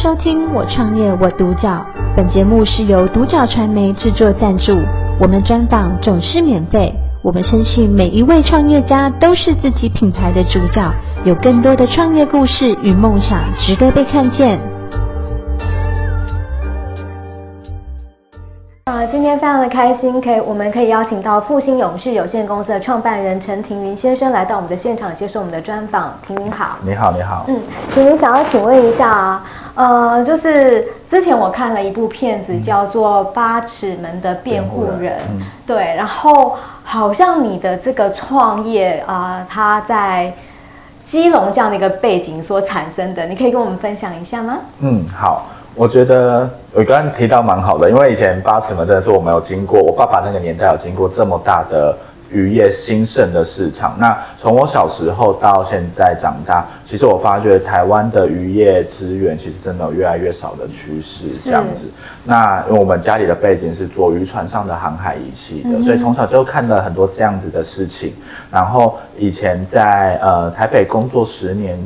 收听《我创业我独角》，本节目是由独角传媒制作赞助，我们专访总是免费。我们相信每一位创业家都是自己品牌的主角，有更多的创业故事与梦想值得被看见。呃，今天非常的开心，可以我们可以邀请到复兴永续有限公司的创办人陈庭云先生来到我们的现场接受我们的专访。庭云好，你好，你好。嗯，庭云想要请问一下啊，呃，就是之前我看了一部片子叫做《八尺门的辩护人》，嗯、对，然后好像你的这个创业啊、呃，它在基隆这样的一个背景所产生的，你可以跟我们分享一下吗？嗯，好。我觉得我刚刚提到蛮好的，因为以前八尺门真的是我没有经过，我爸爸那个年代有经过这么大的渔业兴盛的市场。那从我小时候到现在长大，其实我发觉台湾的渔业资源其实真的有越来越少的趋势这样子。那因为我们家里的背景是做渔船上的航海仪器的，所以从小就看了很多这样子的事情。然后以前在呃台北工作十年。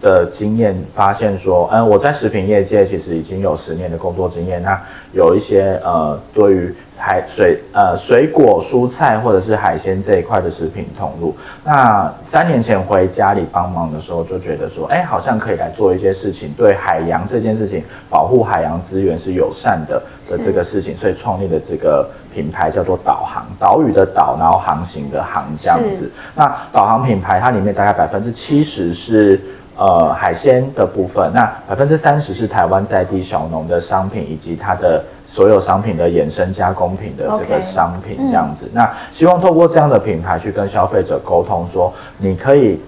的经验发现说，嗯，我在食品业界其实已经有十年的工作经验。那有一些呃，对于海水呃水果、蔬菜或者是海鲜这一块的食品通路，那三年前回家里帮忙的时候，就觉得说，哎，好像可以来做一些事情，对海洋这件事情，保护海洋资源是友善的的这个事情，所以创立的这个品牌叫做导航，岛屿的岛，然后航行的航这样子。那导航品牌它里面大概百分之七十是。呃，海鲜的部分，那百分之三十是台湾在地小农的商品，以及它的所有商品的衍生加工品的这个商品这样子。Okay, 那希望透过这样的品牌去跟消费者沟通，说你可以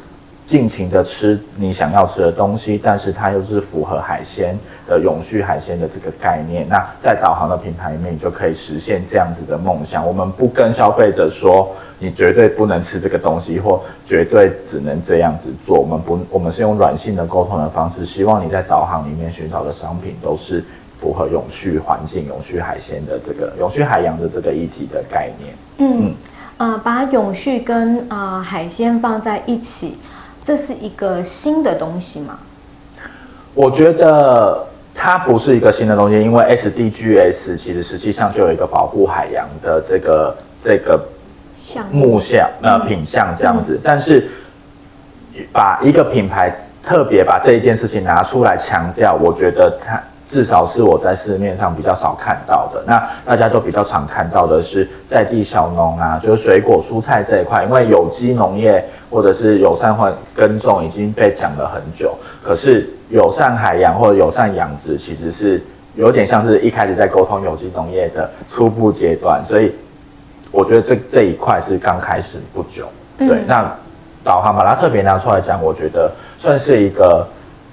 尽情的吃你想要吃的东西，但是它又是符合海鲜的永续海鲜的这个概念。那在导航的平台里面，你就可以实现这样子的梦想。我们不跟消费者说。你绝对不能吃这个东西，或绝对只能这样子做。我们不，我们是用软性的沟通的方式，希望你在导航里面寻找的商品都是符合永续环境、永续海鲜的这个永续海洋的这个议题的概念。嗯，嗯呃，把永续跟啊、呃、海鲜放在一起，这是一个新的东西吗？我觉得它不是一个新的东西，因为 SDGs 其实实际上就有一个保护海洋的这个这个。目目像呃品项这样子，嗯、但是把一个品牌特别把这一件事情拿出来强调，我觉得它至少是我在市面上比较少看到的。那大家都比较常看到的是在地小农啊，就是水果蔬菜这一块，因为有机农业或者是友善化耕种已经被讲了很久，可是友善海洋或者友善养殖其实是有点像是一开始在沟通有机农业的初步阶段，所以。我觉得这这一块是刚开始不久，对。嗯、那导航把它特别拿出来讲，我觉得算是一个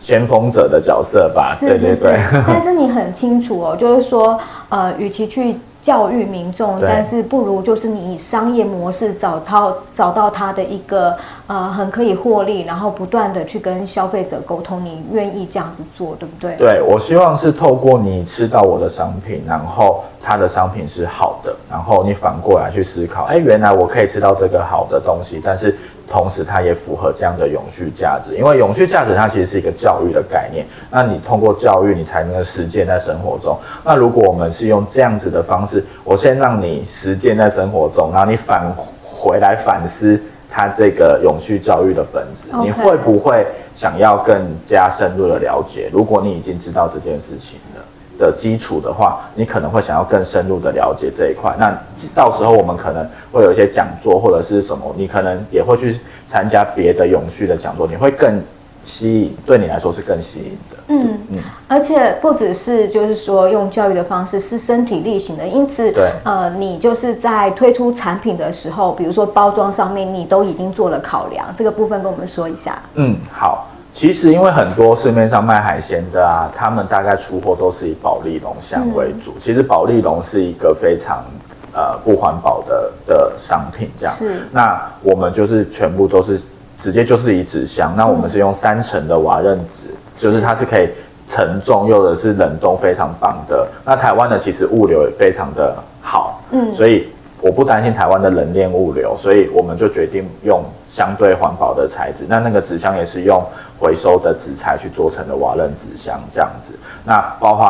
先锋者的角色吧。是是是，对对对。但是你很清楚哦，就是说，呃，与其去教育民众，但是不如就是你以商业模式找到找到它的一个呃很可以获利，然后不断的去跟消费者沟通，你愿意这样子做，对不对？对，我希望是透过你吃到我的商品，然后。它的商品是好的，然后你反过来去思考，哎，原来我可以吃到这个好的东西，但是同时它也符合这样的永续价值。因为永续价值它其实是一个教育的概念，那你通过教育，你才能够实践在生活中。那如果我们是用这样子的方式，我先让你实践在生活中，然后你反回来反思它这个永续教育的本质.你会不会想要更加深入的了解？如果你已经知道这件事情了。的基础的话，你可能会想要更深入的了解这一块。那到时候我们可能会有一些讲座或者是什么，你可能也会去参加别的永续的讲座，你会更吸引，对你来说是更吸引的。嗯嗯，嗯而且不只是就是说用教育的方式，是身体力行的。因此，对，呃，你就是在推出产品的时候，比如说包装上面，你都已经做了考量。这个部分跟我们说一下。嗯，好。其实，因为很多市面上卖海鲜的啊，他们大概出货都是以保利龙箱为主。嗯、其实保利龙是一个非常呃不环保的的商品，这样。是。那我们就是全部都是直接就是以纸箱，那我们是用三层的瓦楞纸，嗯、就是它是可以承重，又的是冷冻非常棒的。那台湾的其实物流也非常的好，嗯，所以我不担心台湾的冷链物流，所以我们就决定用相对环保的材质。那那个纸箱也是用回收的纸材去做成的瓦楞纸箱这样子。那包括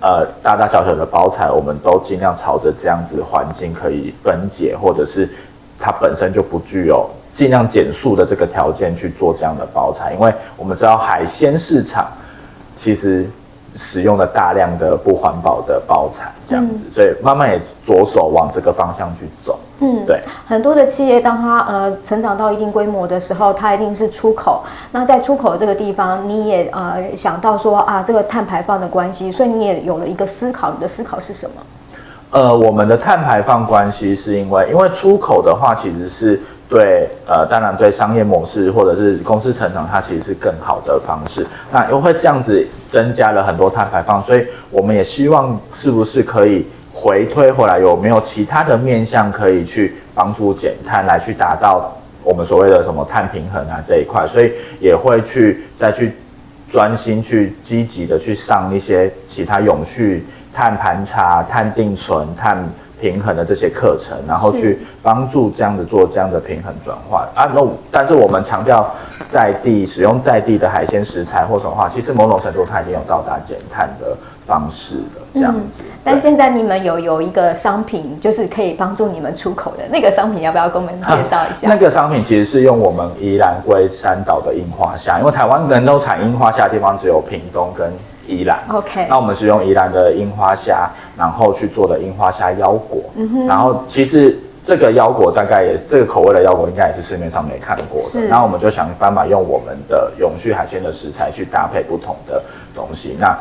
呃大大小小的包材，我们都尽量朝着这样子环境可以分解，或者是它本身就不具有尽量减速的这个条件去做这样的包材。因为我们知道海鲜市场其实。使用了大量的不环保的包材，这样子，嗯、所以慢慢也着手往这个方向去走。嗯，对。很多的企业，当它呃成长到一定规模的时候，它一定是出口。那在出口这个地方，你也呃想到说啊，这个碳排放的关系，所以你也有了一个思考。你的思考是什么？呃，我们的碳排放关系是因为，因为出口的话，其实是。对，呃，当然对商业模式或者是公司成长，它其实是更好的方式。那又会这样子增加了很多碳排放，所以我们也希望是不是可以回推回来，有没有其他的面向可以去帮助减碳，来去达到我们所谓的什么碳平衡啊这一块。所以也会去再去专心去积极的去上一些其他永续碳盘查、碳定存、碳。平衡的这些课程，然后去帮助这样子做这样的平衡转换啊。那但是我们强调在地使用在地的海鲜食材或什么话，其实某种程度它已经有到达减碳的方式了，这样子。嗯、但现在你们有有一个商品，就是可以帮助你们出口的那个商品，要不要跟我们介绍一下？那个商品其实是用我们宜兰龟山岛的樱花虾，因为台湾能够产樱花虾的地方只有屏东跟。宜兰，OK，那我们是用宜兰的樱花虾，然后去做的樱花虾腰果，嗯哼，然后其实这个腰果大概也是这个口味的腰果，应该也是市面上没看过的，是，然后我们就想办法用我们的永续海鲜的食材去搭配不同的东西，那。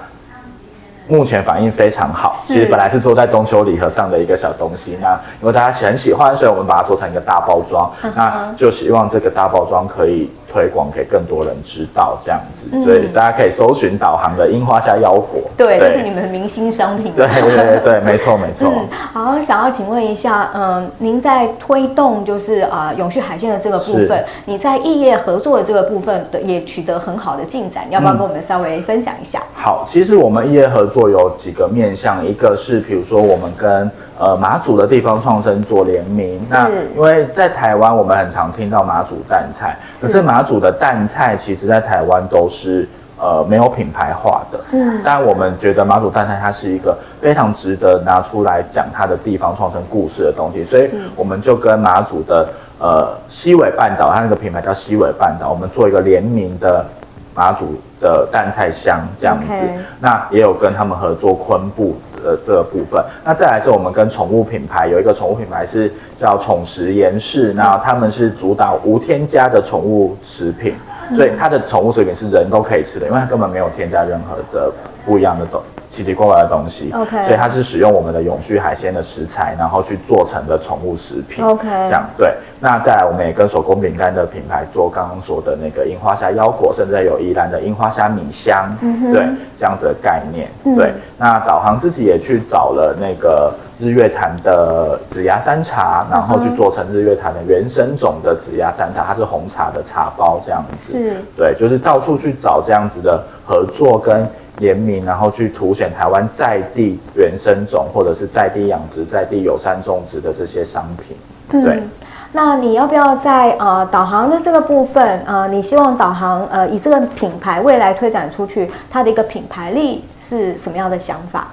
目前反应非常好，其实本来是做在中秋礼盒上的一个小东西，那因为大家很喜欢，所以我们把它做成一个大包装，嗯、那就希望这个大包装可以推广给更多人知道这样子，嗯、所以大家可以搜寻导航的樱花虾腰果，对，对。这是你们的明星商品，对对对对，没错没错。嗯，好，想要请问一下，嗯，您在推动就是啊、呃、永续海鲜的这个部分，你在异业合作的这个部分的也取得很好的进展，要不要跟我们稍微分享一下？嗯、好，其实我们异业合作。有几个面向，一个是比如说我们跟呃马祖的地方创生做联名，那因为在台湾我们很常听到马祖淡菜，可是马祖的淡菜其实在台湾都是呃没有品牌化的，嗯，但我们觉得马祖淡菜它是一个非常值得拿出来讲它的地方创生故事的东西，所以我们就跟马祖的呃西尾半岛，它那个品牌叫西尾半岛，我们做一个联名的。马祖的淡菜香这样子.那也有跟他们合作昆布的这个部分。那再来是我们跟宠物品牌有一个宠物品牌是叫宠食盐氏，那他们是主打无添加的宠物食品，所以它的宠物食品是人都可以吃的，因为它根本没有添加任何的不一样的东西。奇奇怪怪的东西，OK，所以它是使用我们的永续海鲜的食材，然后去做成的宠物食品，OK，这样对。那再来，我们也跟手工饼干的品牌做刚刚说的那个樱花虾腰果，甚至有宜兰的樱花虾米香，对，这样子的概念，嗯、对。那导航自己也去找了那个日月潭的紫芽山茶，然后去做成日月潭的原生种的紫芽山茶，它是红茶的茶包这样子，是，对，就是到处去找这样子的合作跟。联名，然后去凸显台湾在地原生种，或者是在地养殖、在地友善种植的这些商品。对，嗯、那你要不要在呃导航的这个部分，呃，你希望导航呃以这个品牌未来推展出去，它的一个品牌力是什么样的想法？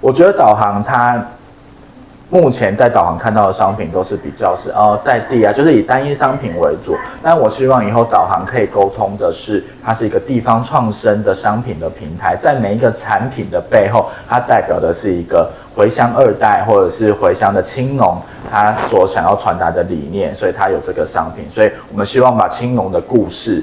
我觉得导航它。目前在导航看到的商品都是比较是呃在地啊，就是以单一商品为主。但我希望以后导航可以沟通的是，它是一个地方创生的商品的平台，在每一个产品的背后，它代表的是一个回乡二代或者是回乡的青农，他所想要传达的理念，所以它有这个商品。所以我们希望把青农的故事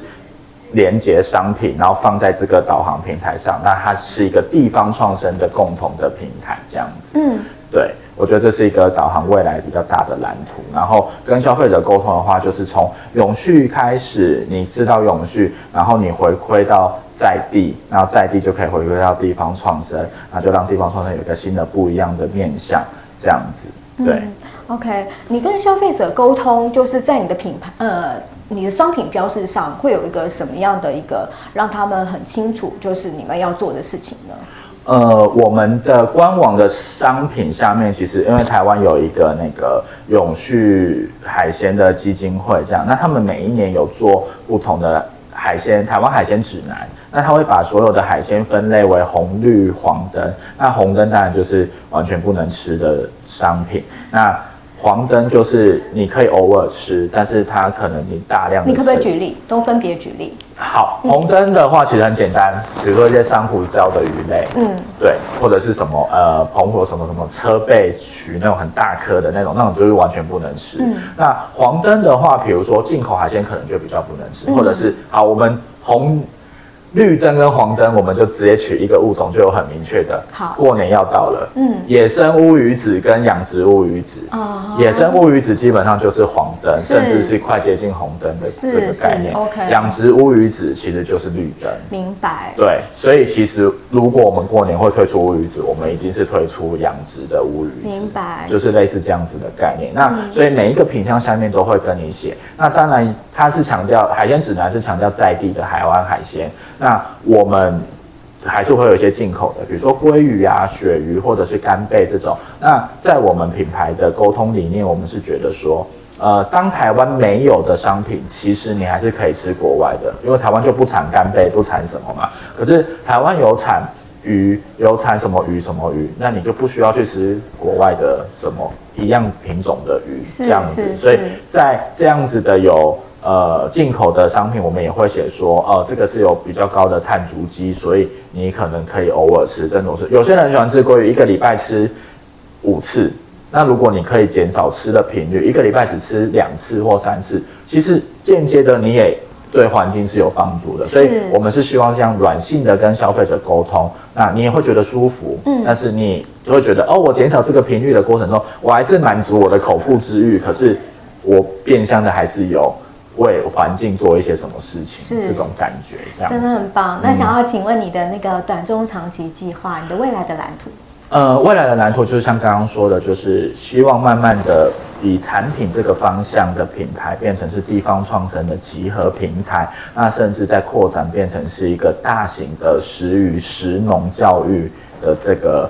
连接商品，然后放在这个导航平台上，那它是一个地方创生的共同的平台，这样子。嗯。对，我觉得这是一个导航未来比较大的蓝图。然后跟消费者沟通的话，就是从永续开始，你知道永续，然后你回馈到在地，然后在地就可以回馈到地方创生，那就让地方创生有一个新的不一样的面向，这样子。对。嗯，OK，你跟消费者沟通，就是在你的品牌，呃。你的商品标示上会有一个什么样的一个让他们很清楚，就是你们要做的事情呢？呃，我们的官网的商品下面，其实因为台湾有一个那个永续海鲜的基金会，这样，那他们每一年有做不同的海鲜，台湾海鲜指南，那他会把所有的海鲜分类为红、绿、黄灯，那红灯当然就是完全不能吃的商品，那。黄灯就是你可以偶尔吃，但是它可能你大量的。你可不可以举例？都分别举例。好，红灯的话其实很简单，比如说一些珊瑚礁的鱼类，嗯，对，或者是什么呃澎湖什么什么车背鳍那种很大颗的那种，那种就是完全不能吃。嗯，那黄灯的话，比如说进口海鲜可能就比较不能吃，嗯、或者是好我们红。绿灯跟黄灯，我们就直接取一个物种，就有很明确的。好，过年要到了。嗯，野生乌鱼子跟养殖乌鱼子。哦。野生乌鱼子基本上就是黄灯，甚至是快接近红灯的这个概念。OK。养殖乌鱼子其实就是绿灯。明白。对，所以其实如果我们过年会推出乌鱼子，我们一定是推出养殖的乌鱼子。明白。就是类似这样子的概念。那所以每一个品项下面都会跟你写。那当然，它是强调海鲜指南是强调在地的海湾海鲜。那我们还是会有一些进口的，比如说鲑鱼啊、鳕鱼或者是干贝这种。那在我们品牌的沟通理念，我们是觉得说，呃，当台湾没有的商品，其实你还是可以吃国外的，因为台湾就不产干贝，不产什么嘛。可是台湾有产鱼，有产什么鱼什么鱼，那你就不需要去吃国外的什么一样品种的鱼这样子。所以在这样子的有。呃，进口的商品我们也会写说，呃，这个是有比较高的碳足迹，所以你可能可以偶尔吃，这种是有些人喜欢吃鲑鱼，一个礼拜吃五次，那如果你可以减少吃的频率，一个礼拜只吃两次或三次，其实间接的你也对环境是有帮助的，所以我们是希望这样软性的跟消费者沟通，那你也会觉得舒服，嗯，但是你就会觉得，哦，我减少这个频率的过程中，我还是满足我的口腹之欲，可是我变相的还是有。为环境做一些什么事情，是这种感觉，这样真的很棒。那想要请问你的那个短中长期计划，你的未来的蓝图？呃，未来的蓝图就是像刚刚说的，就是希望慢慢的以产品这个方向的品牌变成是地方创生的集合平台，那甚至在扩展变成是一个大型的食与食农教育的这个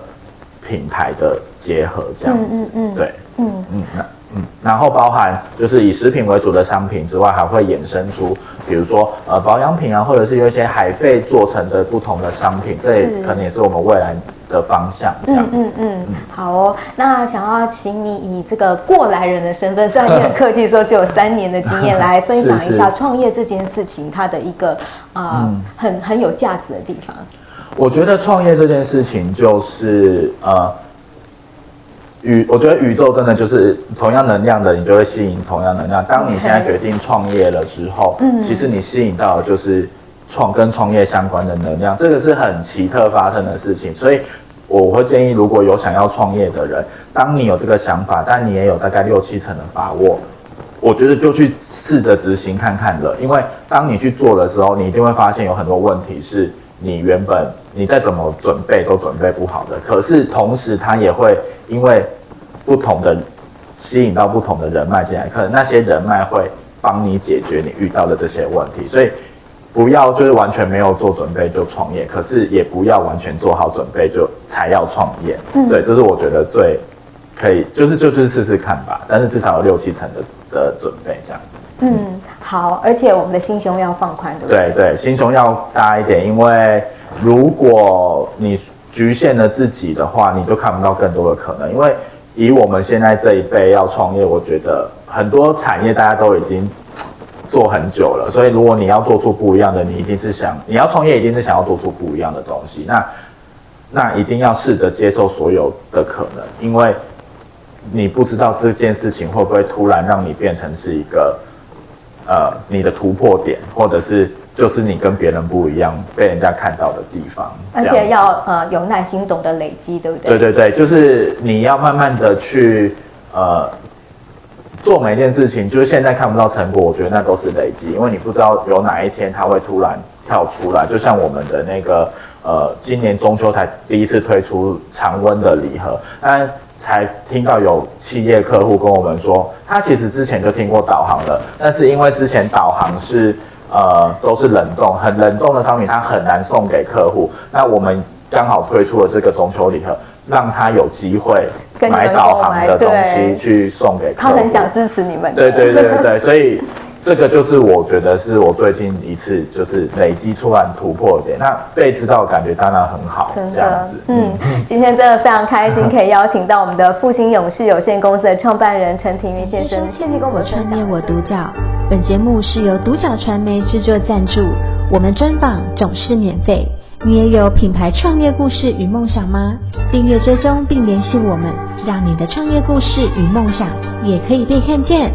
品牌的结合，这样子，嗯嗯嗯，对，嗯嗯那。嗯，然后包含就是以食品为主的商品之外，还会衍生出，比如说呃保养品啊，或者是有一些海废做成的不同的商品，这也可能也是我们未来的方向。嗯嗯嗯，好哦。那想要请你以这个过来人的身份，虽然你很客气说只有三年的经验，来分享一下创业这件事情它的一个啊、呃嗯、很很有价值的地方。我觉得创业这件事情就是呃。宇，我觉得宇宙真的就是同样能量的，你就会吸引同样能量。当你现在决定创业了之后，嗯，其实你吸引到的就是创跟创业相关的能量，这个是很奇特发生的事情。所以我会建议，如果有想要创业的人，当你有这个想法，但你也有大概六七成的把握，我觉得就去试着执行看看了。因为当你去做的时候，你一定会发现有很多问题是你原本你再怎么准备都准备不好的。可是同时，它也会因为不同的吸引到不同的人脉进来，可能那些人脉会帮你解决你遇到的这些问题，所以不要就是完全没有做准备就创业，可是也不要完全做好准备就才要创业。嗯，对，这是我觉得最可以，就是就去试试看吧，但是至少有六七成的的准备这样子。嗯，好，而且我们的心胸要放宽，对不对？对对，心胸要大一点，因为如果你局限了自己的话，你就看不到更多的可能，因为。以我们现在这一辈要创业，我觉得很多产业大家都已经做很久了，所以如果你要做出不一样的，你一定是想你要创业，一定是想要做出不一样的东西。那那一定要试着接受所有的可能，因为你不知道这件事情会不会突然让你变成是一个呃你的突破点，或者是。就是你跟别人不一样，被人家看到的地方，而且要呃有耐心，懂得累积，对不对？对对对，就是你要慢慢的去呃做每一件事情，就是现在看不到成果，我觉得那都是累积，因为你不知道有哪一天它会突然跳出来，就像我们的那个呃今年中秋才第一次推出常温的礼盒，但才听到有企业客户跟我们说，他其实之前就听过导航了，但是因为之前导航是呃都是冷冻，很冷冻的商品，他很难送给客户。那我们刚好推出了这个中秋礼盒，让他有机会买导航的东西去送给客户。他很想支持你们。对对对对对，所以。这个就是我觉得是我最近一次就是累积出来突破点，那被知道感觉当然很好，这样子。嗯，今天真的非常开心，可以邀请到我们的复兴勇士有限公司的创办人陈庭云先生，谢谢跟我们分享。创业我独角，本节目是由独角传媒制作赞助，我们专访总是免费。你也有品牌创业故事与梦想吗？订阅追踪并联系我们，让你的创业故事与梦想也可以被看见。